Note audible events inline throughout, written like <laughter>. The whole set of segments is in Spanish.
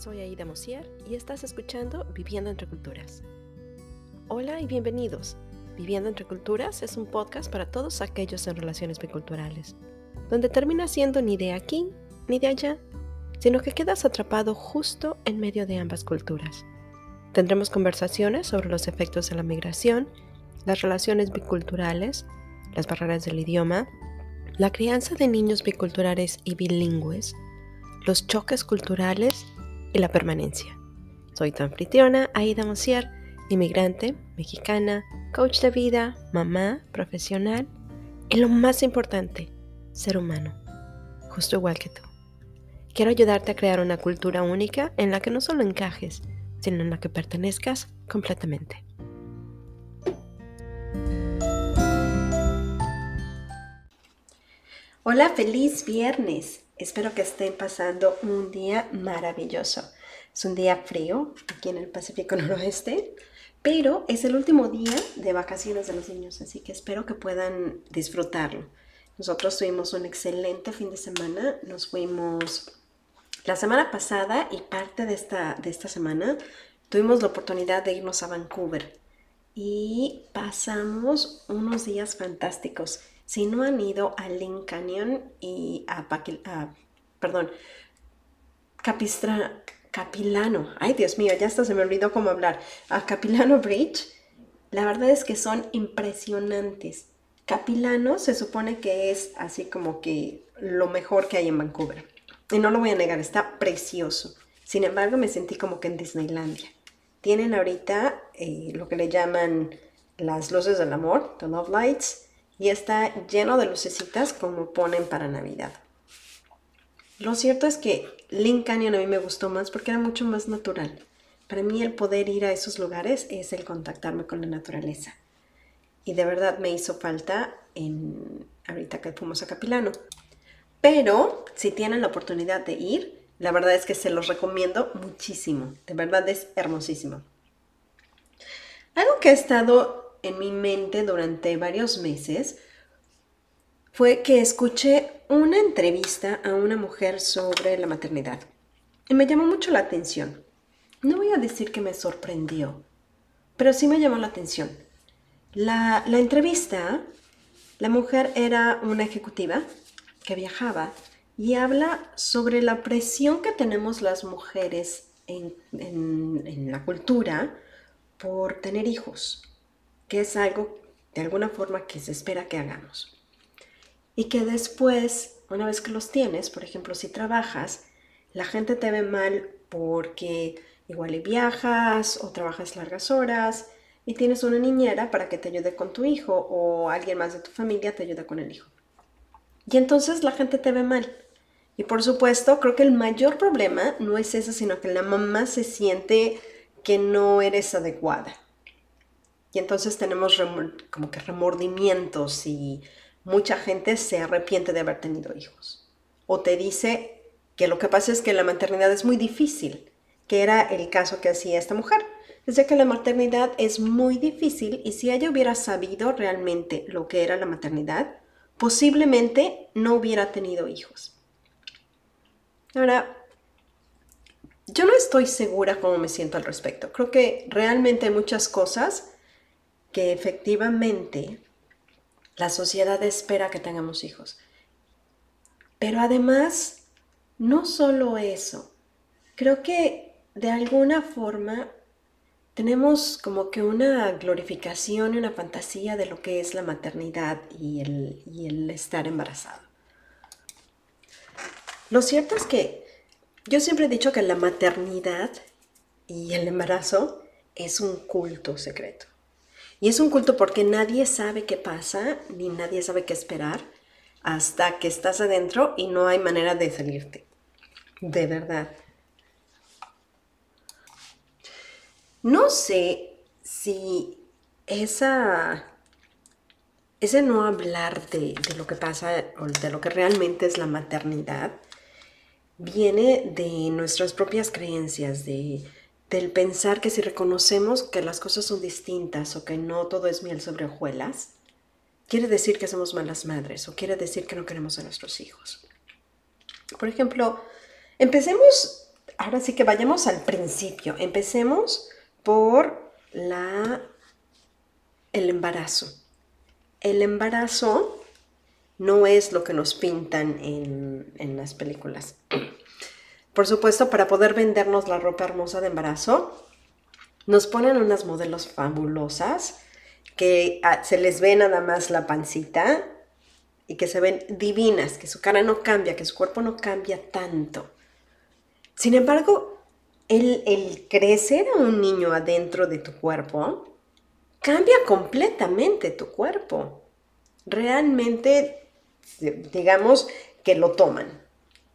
Soy Aida Mosier y estás escuchando Viviendo entre Culturas. Hola y bienvenidos. Viviendo entre Culturas es un podcast para todos aquellos en relaciones biculturales, donde termina siendo ni de aquí ni de allá, sino que quedas atrapado justo en medio de ambas culturas. Tendremos conversaciones sobre los efectos de la migración, las relaciones biculturales, las barreras del idioma, la crianza de niños biculturales y bilingües, los choques culturales y la permanencia. Soy tu anfitriona, Aida Mosier, inmigrante, mexicana, coach de vida, mamá, profesional y lo más importante, ser humano, justo igual que tú. Quiero ayudarte a crear una cultura única en la que no solo encajes, sino en la que pertenezcas completamente. Hola, feliz viernes. Espero que estén pasando un día maravilloso. Es un día frío aquí en el Pacífico <laughs> Noroeste, pero es el último día de vacaciones de los niños, así que espero que puedan disfrutarlo. Nosotros tuvimos un excelente fin de semana. Nos fuimos la semana pasada y parte de esta, de esta semana tuvimos la oportunidad de irnos a Vancouver y pasamos unos días fantásticos. Si no han ido a Lynn Canyon y a, perdón, Capistra, Capilano, ay Dios mío, ya hasta se me olvidó cómo hablar, a Capilano Bridge, la verdad es que son impresionantes. Capilano se supone que es así como que lo mejor que hay en Vancouver. Y no lo voy a negar, está precioso. Sin embargo, me sentí como que en Disneylandia. Tienen ahorita eh, lo que le llaman las luces del amor, the love lights, y está lleno de lucecitas como ponen para Navidad. Lo cierto es que Link Canyon a mí me gustó más porque era mucho más natural. Para mí el poder ir a esos lugares es el contactarme con la naturaleza. Y de verdad me hizo falta en ahorita que fuimos a Capilano. Pero si tienen la oportunidad de ir, la verdad es que se los recomiendo muchísimo. De verdad es hermosísimo. Algo que ha estado en mi mente durante varios meses fue que escuché una entrevista a una mujer sobre la maternidad y me llamó mucho la atención. No voy a decir que me sorprendió, pero sí me llamó la atención. La, entrevista, la mujer era una ejecutiva que viajaba y habla sobre la presión que tenemos las mujeres en, en, la cultura por tener hijos que es algo de alguna forma que se espera que hagamos. Y que después, una vez que los tienes, por ejemplo, si trabajas, la gente te ve mal porque igual viajas o trabajas largas horas y tienes una niñera para que te ayude con tu hijo o alguien más de tu familia te ayuda con el hijo. Y entonces la gente te ve mal. Y por supuesto, creo que el mayor problema no es eso, sino que la mamá se siente que no eres adecuada. Y entonces tenemos como que remordimientos y mucha gente se arrepiente de haber tenido hijos. O te dice que lo que pasa es que la maternidad es muy difícil, que era el caso que hacía esta mujer. Dice que la maternidad es muy difícil y si ella hubiera sabido realmente lo que era la maternidad, posiblemente no hubiera tenido hijos. Ahora, yo no estoy segura cómo me siento al respecto. Creo que realmente hay muchas cosas que efectivamente la sociedad espera que tengamos hijos. Pero además, no solo eso, creo que de alguna forma tenemos como que una glorificación y una fantasía de lo que es la maternidad y el, y el estar embarazado. Lo cierto es que yo siempre he dicho que la maternidad y el embarazo es un culto secreto. Y es un culto porque nadie sabe qué pasa, ni nadie sabe qué esperar, hasta que estás adentro y no hay manera de salirte. De verdad. No sé si esa, ese no hablar de, de lo que pasa o de lo que realmente es la maternidad viene de nuestras propias creencias, de del pensar que si reconocemos que las cosas son distintas o que no todo es miel sobre hojuelas, quiere decir que somos malas madres o quiere decir que no queremos a nuestros hijos. Por ejemplo, empecemos ahora sí que vayamos al principio. Empecemos por la, el embarazo. El embarazo no es lo que nos pintan en, en las películas. Por supuesto, para poder vendernos la ropa hermosa de embarazo, nos ponen unas modelos fabulosas que ah, se les ve nada más la pancita y que se ven divinas, que su cara no cambia, que su cuerpo no cambia tanto. Sin embargo, el, el crecer a un niño adentro de tu cuerpo cambia completamente tu cuerpo. Realmente, digamos que lo toman.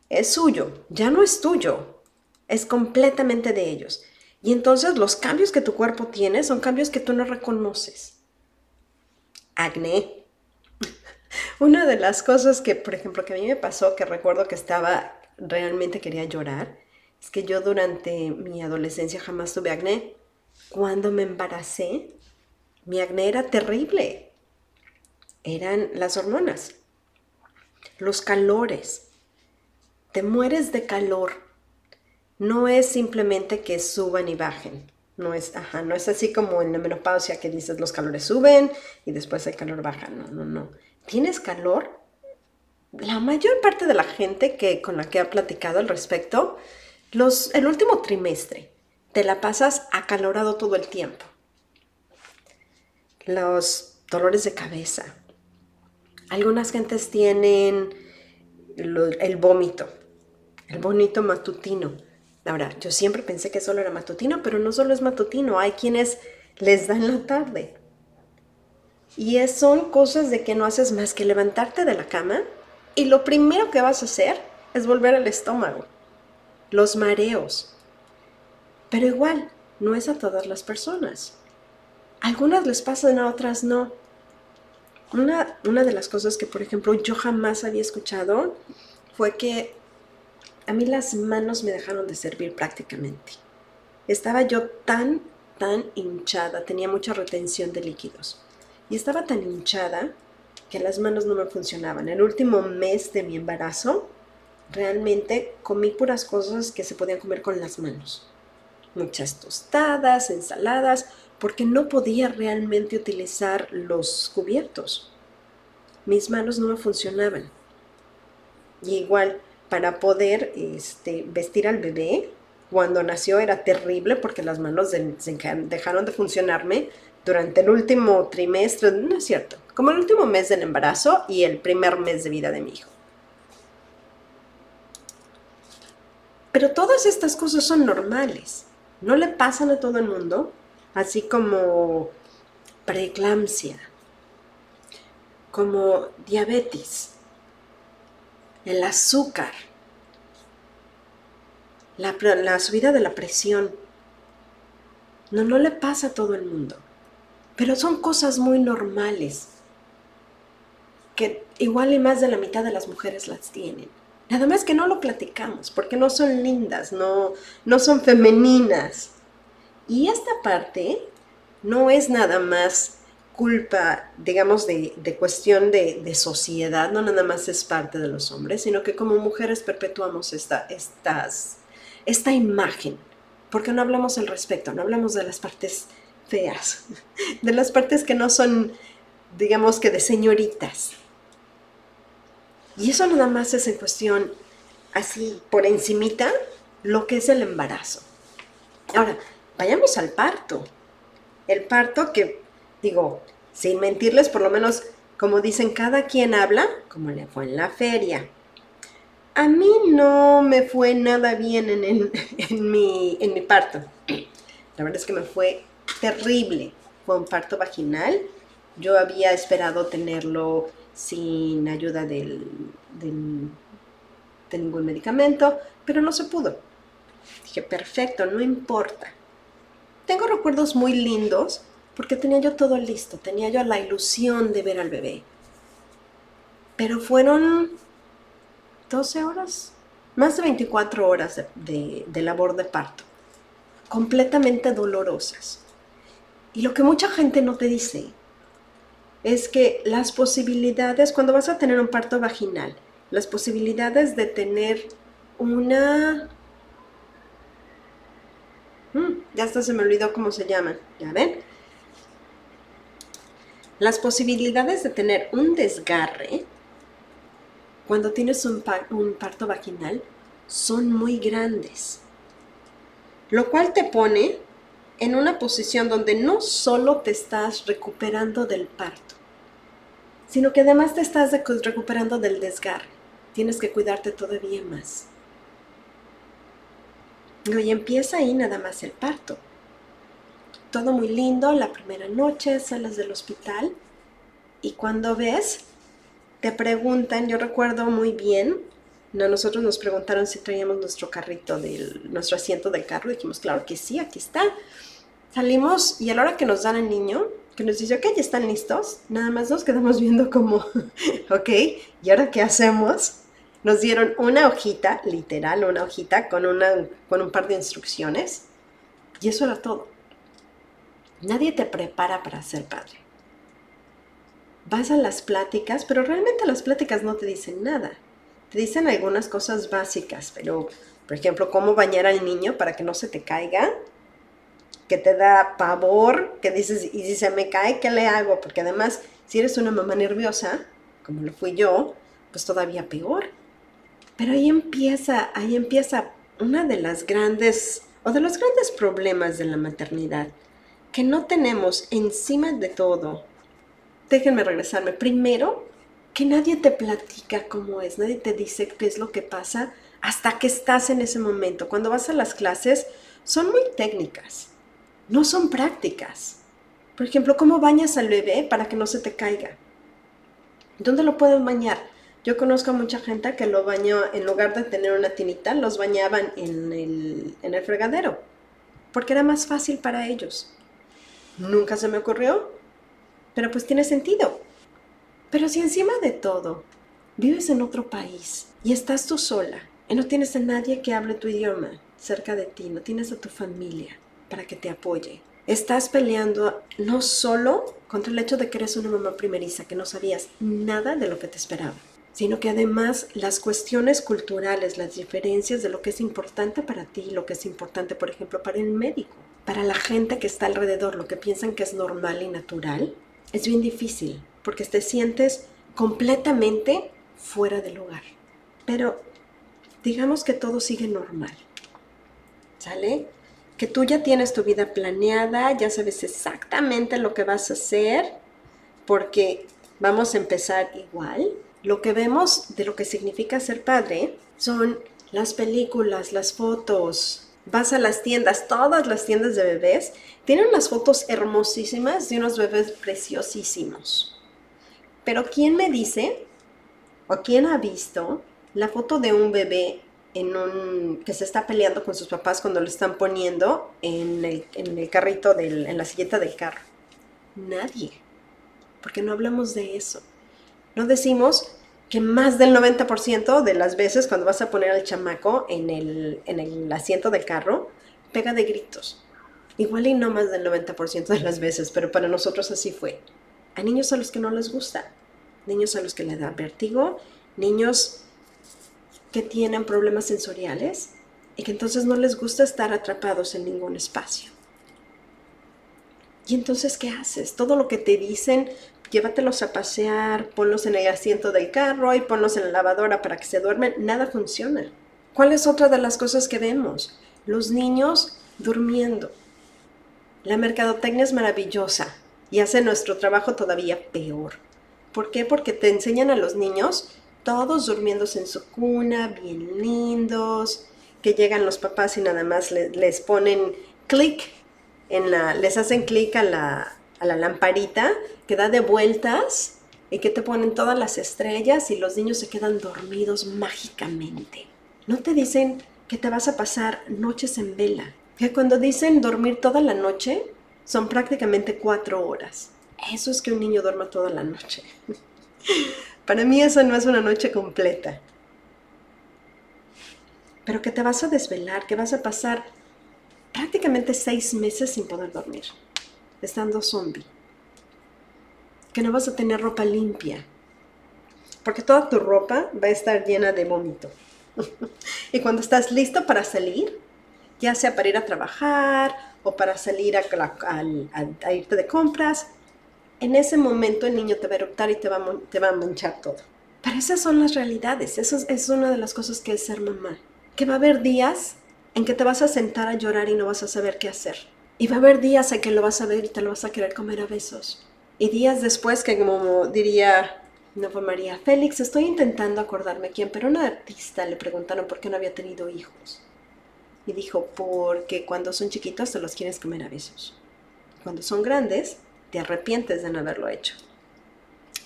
Es suyo, ya no es tuyo, es completamente de ellos. Y entonces los cambios que tu cuerpo tiene son cambios que tú no reconoces. Acné. <laughs> Una de las cosas que, por ejemplo, que a mí me pasó, que recuerdo que estaba, realmente quería llorar, es que yo durante mi adolescencia jamás tuve acné. Cuando me embaracé, mi acné era terrible. Eran las hormonas, los calores. Te mueres de calor no es simplemente que suban y bajen. No es, no es así como en la menopausia que dices los calores suben y después el calor baja. No, no, no. Tienes calor. La mayor parte de la gente que, con la que ha platicado al respecto, los, el último trimestre, te la pasas acalorado todo el tiempo. Los dolores de cabeza. Algunas gentes tienen el vómito, el vómito matutino. Ahora, yo siempre pensé que solo era matutino, pero no solo es matutino, hay quienes les dan la tarde. Y es, son cosas de que no haces más que levantarte de la cama y lo primero que vas a hacer es volver al estómago. Los mareos. Pero igual, no es a todas las personas. algunas les pasan, a otras no. Una, una de las cosas que, por ejemplo, yo jamás había escuchado fue que a mí las manos me dejaron de servir prácticamente. Estaba yo tan, tan hinchada, tenía mucha retención de líquidos. Y estaba tan hinchada que las manos no me funcionaban. El último mes de mi embarazo, realmente comí puras cosas que se podían comer con las manos. Muchas tostadas, ensaladas, porque no podía realmente utilizar los cubiertos. Mis manos no me funcionaban. Y igual, para poder este, vestir al bebé. Cuando nació era terrible porque las manos dejaron de funcionarme durante el último trimestre, no es cierto, como el último mes del embarazo y el primer mes de vida de mi hijo. Pero todas estas cosas son normales, no le pasan a todo el mundo, así como preeclampsia, como diabetes, el azúcar, la, subida de la presión. No, no le pasa a todo el mundo. Pero son cosas muy normales que igual y más de la mitad de las mujeres las tienen. Nada más que no lo platicamos, porque no son lindas, no, no son femeninas. Y esta parte no es nada más culpa, digamos, de, cuestión de, sociedad, no nada más es parte de los hombres, sino que como mujeres perpetuamos esta, estas, esta imagen, porque no hablamos al respecto, no hablamos de las partes feas, <laughs> de las partes que no son, digamos que de señoritas. Y eso nada más es en cuestión, así por encimita, lo que es el embarazo. Ahora, vayamos al parto. El parto que digo, sin mentirles, por lo menos, como dicen, cada quien habla como le fue en la feria. A mí no me fue nada bien en, <laughs> mi, en mi parto. La verdad es que me fue terrible. Fue un parto vaginal. Yo había esperado tenerlo sin ayuda de ningún medicamento, pero no se pudo. Dije, perfecto, no importa. Tengo recuerdos muy lindos porque tenía yo todo listo, tenía yo la ilusión de ver al bebé. Pero fueron 12 horas, más de 24 horas de, labor de parto, completamente dolorosas. Y lo que mucha gente no te dice es que las posibilidades, cuando vas a tener un parto vaginal, las posibilidades de tener una Ya hasta se me olvidó cómo se llaman. ¿Ya ven? Las posibilidades de tener un desgarre cuando tienes un, un parto vaginal son muy grandes. Lo cual te pone en una posición donde no solo te estás recuperando del parto, sino que además te estás recuperando del desgarre. Tienes que cuidarte todavía más. Y empieza ahí nada más el parto. Todo muy lindo, la primera noche sales del hospital y cuando ves, te preguntan, yo recuerdo muy bien, no, nosotros nos preguntaron si traíamos nuestro carrito, del, nuestro asiento del carro, dijimos, claro que sí, aquí está. Salimos y a la hora que nos dan el niño, que nos dice, ok, ya están listos, nada más nos quedamos <laughs> viendo como, ok, ¿y ahora qué hacemos? Nos dieron una hojita, literal, una hojita con, una, con un par de instrucciones y eso era todo. Nadie te prepara para ser padre. Vas a las pláticas, pero realmente las pláticas no te dicen nada. Te dicen algunas cosas básicas, pero, por ejemplo, cómo bañar al niño para que no se te caiga, que te da pavor, que dices, y si se me cae, ¿qué le hago? Porque además, si eres una mamá nerviosa, como lo fui yo, pues todavía peor. Pero ahí empieza, ahí empieza una de las grandes, o de los grandes problemas de la maternidad, que no tenemos encima de todo. Déjenme regresarme. Primero, que nadie te platica cómo es, nadie te dice qué es lo que pasa hasta que estás en ese momento. Cuando vas a las clases, son muy técnicas, no son prácticas. Por ejemplo, ¿cómo bañas al bebé para que no se te caiga? ¿Dónde lo pueden bañar? Yo conozco a mucha gente que lo bañó, en lugar de tener una tinita, los bañaban en el, en el fregadero, porque era más fácil para ellos. Nunca se me ocurrió, pero pues tiene sentido. Pero si encima de todo vives en otro país y estás tú sola y no tienes a nadie que hable tu idioma cerca de ti, no tienes a tu familia para que te apoye, estás peleando no solo contra el hecho de que eres una mamá primeriza, que no sabías nada de lo que te esperaba, sino que además las cuestiones culturales, las diferencias de lo que es importante para ti, lo que es importante, por ejemplo, para el médico, para la gente que está alrededor, lo que piensan que es normal y natural, es bien difícil porque te sientes completamente fuera del lugar. Pero digamos que todo sigue normal. ¿Sale? Que tú ya tienes tu vida planeada, ya sabes exactamente lo que vas a hacer, porque vamos a empezar igual lo que vemos de lo que significa ser padre son las películas, las fotos. Vas a las tiendas, todas las tiendas de bebés tienen unas fotos hermosísimas de unos bebés preciosísimos. Pero ¿quién me dice o quién ha visto la foto de un bebé en un, que se está peleando con sus papás cuando lo están poniendo en el, en el carrito, del, en la silleta del carro? Nadie. Porque no hablamos de eso. No decimos que más del 90% de las veces cuando vas a poner al chamaco en el, en el asiento del carro, pega de gritos. Igual y no más del 90% de las veces, pero para nosotros así fue. Hay niños a los que no les gusta, niños a los que les da vértigo, niños que tienen problemas sensoriales y que entonces no les gusta estar atrapados en ningún espacio. Y entonces, ¿qué haces? Todo lo que te dicen llévatelos a pasear, ponlos en el asiento del carro y ponlos en la lavadora para que se duermen, nada funciona. ¿Cuál es otra de las cosas que vemos? Los niños durmiendo. La mercadotecnia es maravillosa y hace nuestro trabajo todavía peor. ¿Por qué? Porque te enseñan a los niños todos durmiéndose en su cuna, bien lindos, que llegan los papás y nada más les, ponen clic en les hacen clic a la, a la lamparita que da de vueltas y que te ponen todas las estrellas y los niños se quedan dormidos mágicamente. No te dicen que te vas a pasar noches en vela, que cuando dicen dormir toda la noche son prácticamente cuatro horas. Eso es que un niño duerma toda la noche. <laughs> Para mí eso no es una noche completa. Pero que te vas a desvelar, que vas a pasar prácticamente seis meses sin poder dormir estando zombie. Que no vas a tener ropa limpia. Porque toda tu ropa va a estar llena de vómito. <laughs> y cuando estás listo para salir, ya sea para ir a trabajar o para salir a, a, irte de compras, en ese momento el niño te va a eruptar y te va a, te va a manchar todo. Pero esas son las realidades, eso es, una de las cosas que es ser mamá. Que va a haber días en que te vas a sentar a llorar y no vas a saber qué hacer. Y va a haber días en que lo vas a ver y te lo vas a querer comer a besos. Y días después que como diría no fue María Félix, estoy intentando acordarme quién, pero una artista le preguntaron por qué no había tenido hijos. Y dijo, porque cuando son chiquitos te los quieres comer a besos. Cuando son grandes, te arrepientes de no haberlo hecho.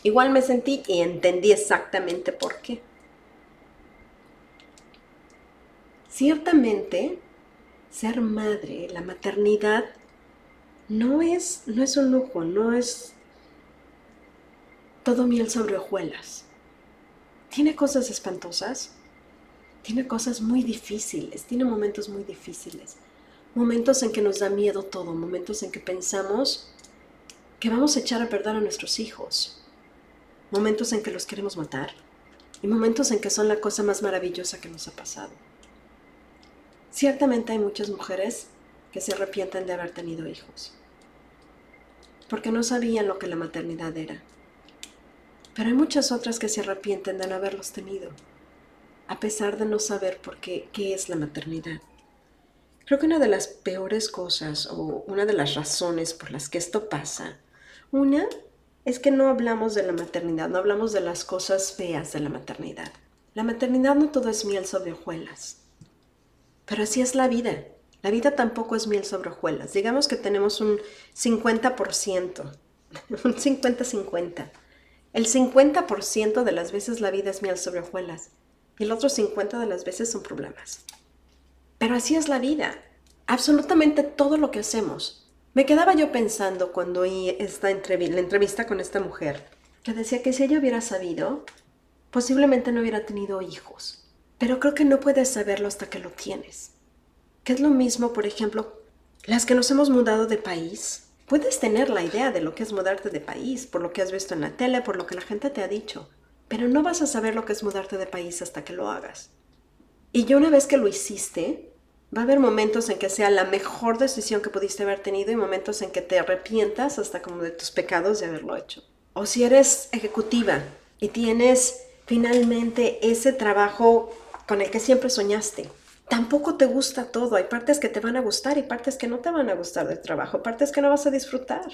Igual me sentí y entendí exactamente por qué. Ciertamente, ser madre, la maternidad, no es, no es un lujo, no es todo miel sobre hojuelas. Tiene cosas espantosas, tiene cosas muy difíciles, tiene momentos muy difíciles, momentos en que nos da miedo todo, momentos en que pensamos que vamos a echar a perder a nuestros hijos, momentos en que los queremos matar y momentos en que son la cosa más maravillosa que nos ha pasado. Ciertamente hay muchas mujeres que se arrepienten de haber tenido hijos, porque no sabían lo que la maternidad era pero hay muchas otras que se arrepienten de no haberlos tenido, a pesar de no saber por qué, qué es la maternidad. Creo que una de las peores cosas o una de las razones por las que esto pasa, una es que no hablamos de la maternidad, no hablamos de las cosas feas de la maternidad. La maternidad no todo es miel sobre hojuelas, pero así es la vida. La vida tampoco es miel sobre hojuelas. Digamos que tenemos un 50%, <laughs> un 50-50. El 50% de las veces la vida es miel sobre hojuelas y el otro 50% de las veces son problemas. Pero así es la vida. Absolutamente todo lo que hacemos. Me quedaba yo pensando cuando oí esta entrevista, la entrevista con esta mujer, que decía que si ella hubiera sabido, posiblemente no hubiera tenido hijos. Pero creo que no puedes saberlo hasta que lo tienes. Que es lo mismo, por ejemplo, las que nos hemos mudado de país, Puedes tener la idea de lo que es mudarte de país, por lo que has visto en la tele, por lo que la gente te ha dicho, pero no vas a saber lo que es mudarte de país hasta que lo hagas. Y ya una vez que lo hiciste, va a haber momentos en que sea la mejor decisión que pudiste haber tenido y momentos en que te arrepientas hasta como de tus pecados de haberlo hecho. O si eres ejecutiva y tienes finalmente ese trabajo con el que siempre soñaste, tampoco te gusta todo. Hay partes que te van a gustar y partes que no te van a gustar del trabajo, partes que no vas a disfrutar.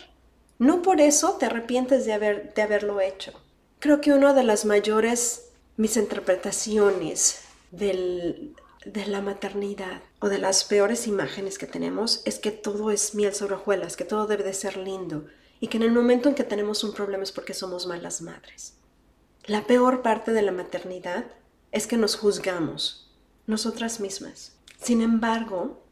No por eso te arrepientes de, haber, de haberlo hecho. Creo que una de las mayores misinterpretaciones de la maternidad o de las peores imágenes que tenemos es que todo es miel sobre hojuelas, que todo debe de ser lindo y que en el momento en que tenemos un problema es porque somos malas madres. La peor parte de la maternidad es que nos juzgamos, nosotras mismas. Sin embargo,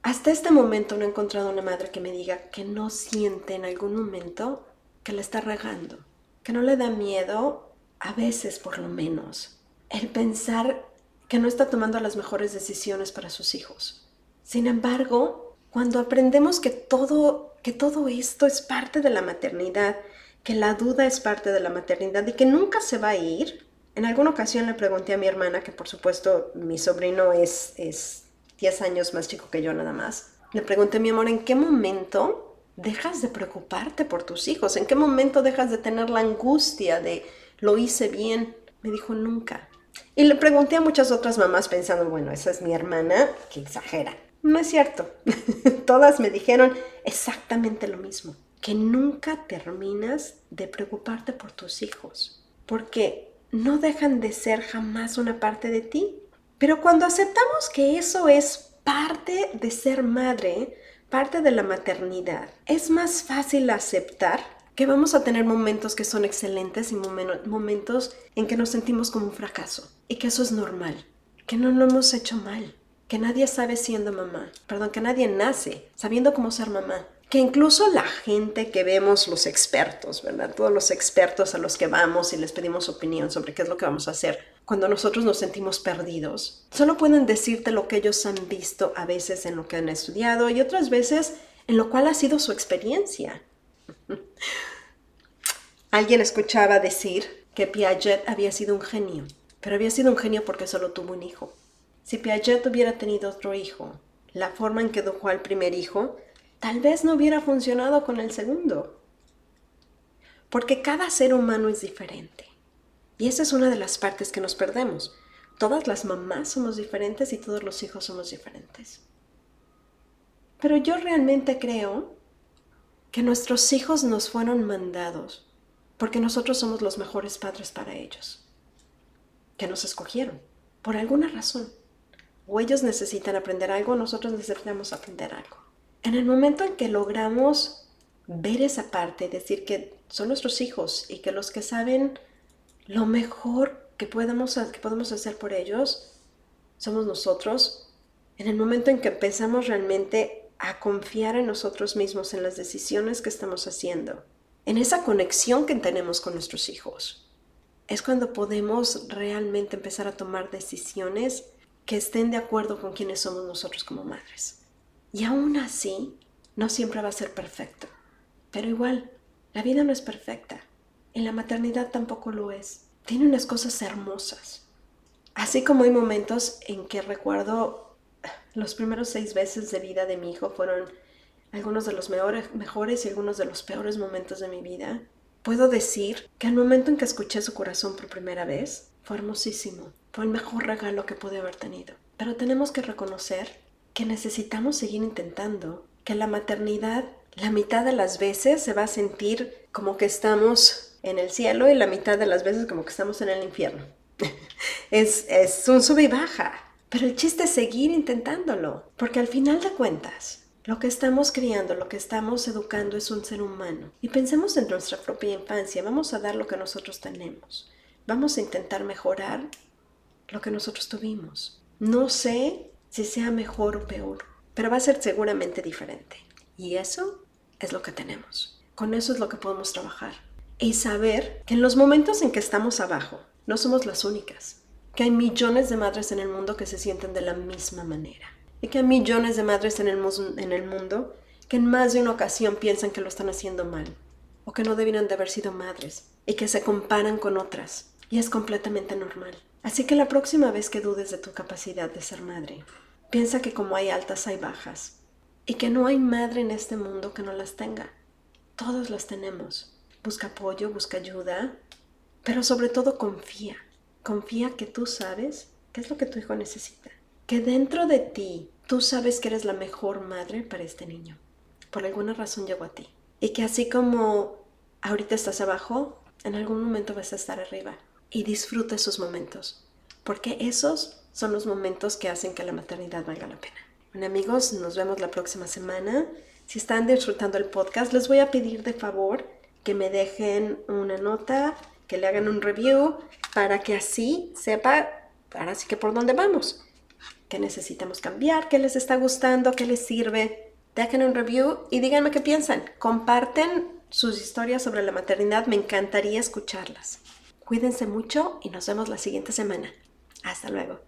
hasta este momento no he encontrado una madre que me diga que no siente en algún momento que la está regando, que no le da miedo, a veces por lo menos, el pensar que no está tomando las mejores decisiones para sus hijos. Sin embargo, cuando aprendemos que todo, que todo esto es parte de la maternidad, que la duda es parte de la maternidad y que nunca se va a ir, en alguna ocasión le pregunté a mi hermana, que por supuesto mi sobrino es, es 10 años más chico que yo nada más, le pregunté, mi amor, ¿en qué momento dejas de preocuparte por tus hijos? ¿En qué momento dejas de tener la angustia de lo hice bien? Me dijo, nunca. Y le pregunté a muchas otras mamás pensando, bueno, esa es mi hermana, que exagera. No es cierto. <laughs> Todas me dijeron exactamente lo mismo, que nunca terminas de preocuparte por tus hijos. Porque no dejan de ser jamás una parte de ti. Pero cuando aceptamos que eso es parte de ser madre, parte de la maternidad, es más fácil aceptar que vamos a tener momentos que son excelentes y momentos en que nos sentimos como un fracaso y que eso es normal, que no lo hemos hecho mal, que nadie sabe siendo mamá, perdón, que nadie nace sabiendo cómo ser mamá que incluso la gente que vemos, los expertos, ¿verdad? Todos los expertos a los que vamos y les pedimos opinión sobre qué es lo que vamos a hacer cuando nosotros nos sentimos perdidos, solo pueden decirte lo que ellos han visto a veces en lo que han estudiado y otras veces en lo cual ha sido su experiencia. <laughs> Alguien escuchaba decir que Piaget había sido un genio, pero había sido un genio porque solo tuvo un hijo. Si Piaget hubiera tenido otro hijo, la forma en que dejó al primer hijo tal vez no hubiera funcionado con el segundo. Porque cada ser humano es diferente. Y esa es una de las partes que nos perdemos. Todas las mamás somos diferentes y todos los hijos somos diferentes. Pero yo realmente creo que nuestros hijos nos fueron mandados porque nosotros somos los mejores padres para ellos, que nos escogieron, por alguna razón. O ellos necesitan aprender algo, nosotros necesitamos aprender algo. En el momento en que logramos ver esa parte, decir que son nuestros hijos y que los que saben lo mejor que podemos, que podemos hacer por ellos somos nosotros, en el momento en que empezamos realmente a confiar en nosotros mismos, en las decisiones que estamos haciendo, en esa conexión que tenemos con nuestros hijos, es cuando podemos realmente empezar a tomar decisiones que estén de acuerdo con quienes somos nosotros como madres. Y aún así, no siempre va a ser perfecto. Pero igual, la vida no es perfecta. En la maternidad tampoco lo es. Tiene unas cosas hermosas. Así como hay momentos en que recuerdo <sighs> los primeros seis meses de vida de mi hijo fueron algunos de los mejores, y algunos de los peores momentos de mi vida, puedo decir que el momento en que escuché su corazón por primera vez fue hermosísimo. Fue el mejor regalo que pude haber tenido. Pero tenemos que reconocer que necesitamos seguir intentando, que la maternidad la mitad de las veces se va a sentir como que estamos en el cielo y la mitad de las veces como que estamos en el infierno. <laughs> es, es un sube y baja. Pero el chiste es seguir intentándolo, porque al final de cuentas, lo que estamos criando, lo que estamos educando es un ser humano. Y pensemos en nuestra propia infancia, vamos a dar lo que nosotros tenemos. Vamos a intentar mejorar lo que nosotros tuvimos. No sé si sea mejor o peor, pero va a ser seguramente diferente. Y eso es lo que tenemos. Con eso es lo que podemos trabajar. Y saber que en los momentos en que estamos abajo, no somos las únicas. Que hay millones de madres en el mundo que se sienten de la misma manera. Y que hay millones de madres en el, en el mundo que en más de una ocasión piensan que lo están haciendo mal. O que no debieron de haber sido madres. Y que se comparan con otras. Y es completamente normal. Así que la próxima vez que dudes de tu capacidad de ser madre, piensa que como hay altas hay bajas y que no hay madre en este mundo que no las tenga. Todos las tenemos. Busca apoyo, busca ayuda, pero sobre todo confía. Confía que tú sabes qué es lo que tu hijo necesita. Que dentro de ti tú sabes que eres la mejor madre para este niño. Por alguna razón llegó a ti. Y que así como ahorita estás abajo, en algún momento vas a estar arriba. Y disfruta esos momentos. Porque esos son los momentos que hacen que la maternidad valga la pena. Bueno amigos, nos vemos la próxima semana. Si están disfrutando el podcast, les voy a pedir de favor que me dejen una nota, que le hagan un review, para que así sepa, ahora sí que por dónde vamos, qué necesitamos cambiar, qué les está gustando, qué les sirve. Dejen un review y díganme qué piensan. Comparten sus historias sobre la maternidad, me encantaría escucharlas. Cuídense mucho y nos vemos la siguiente semana. Hasta luego.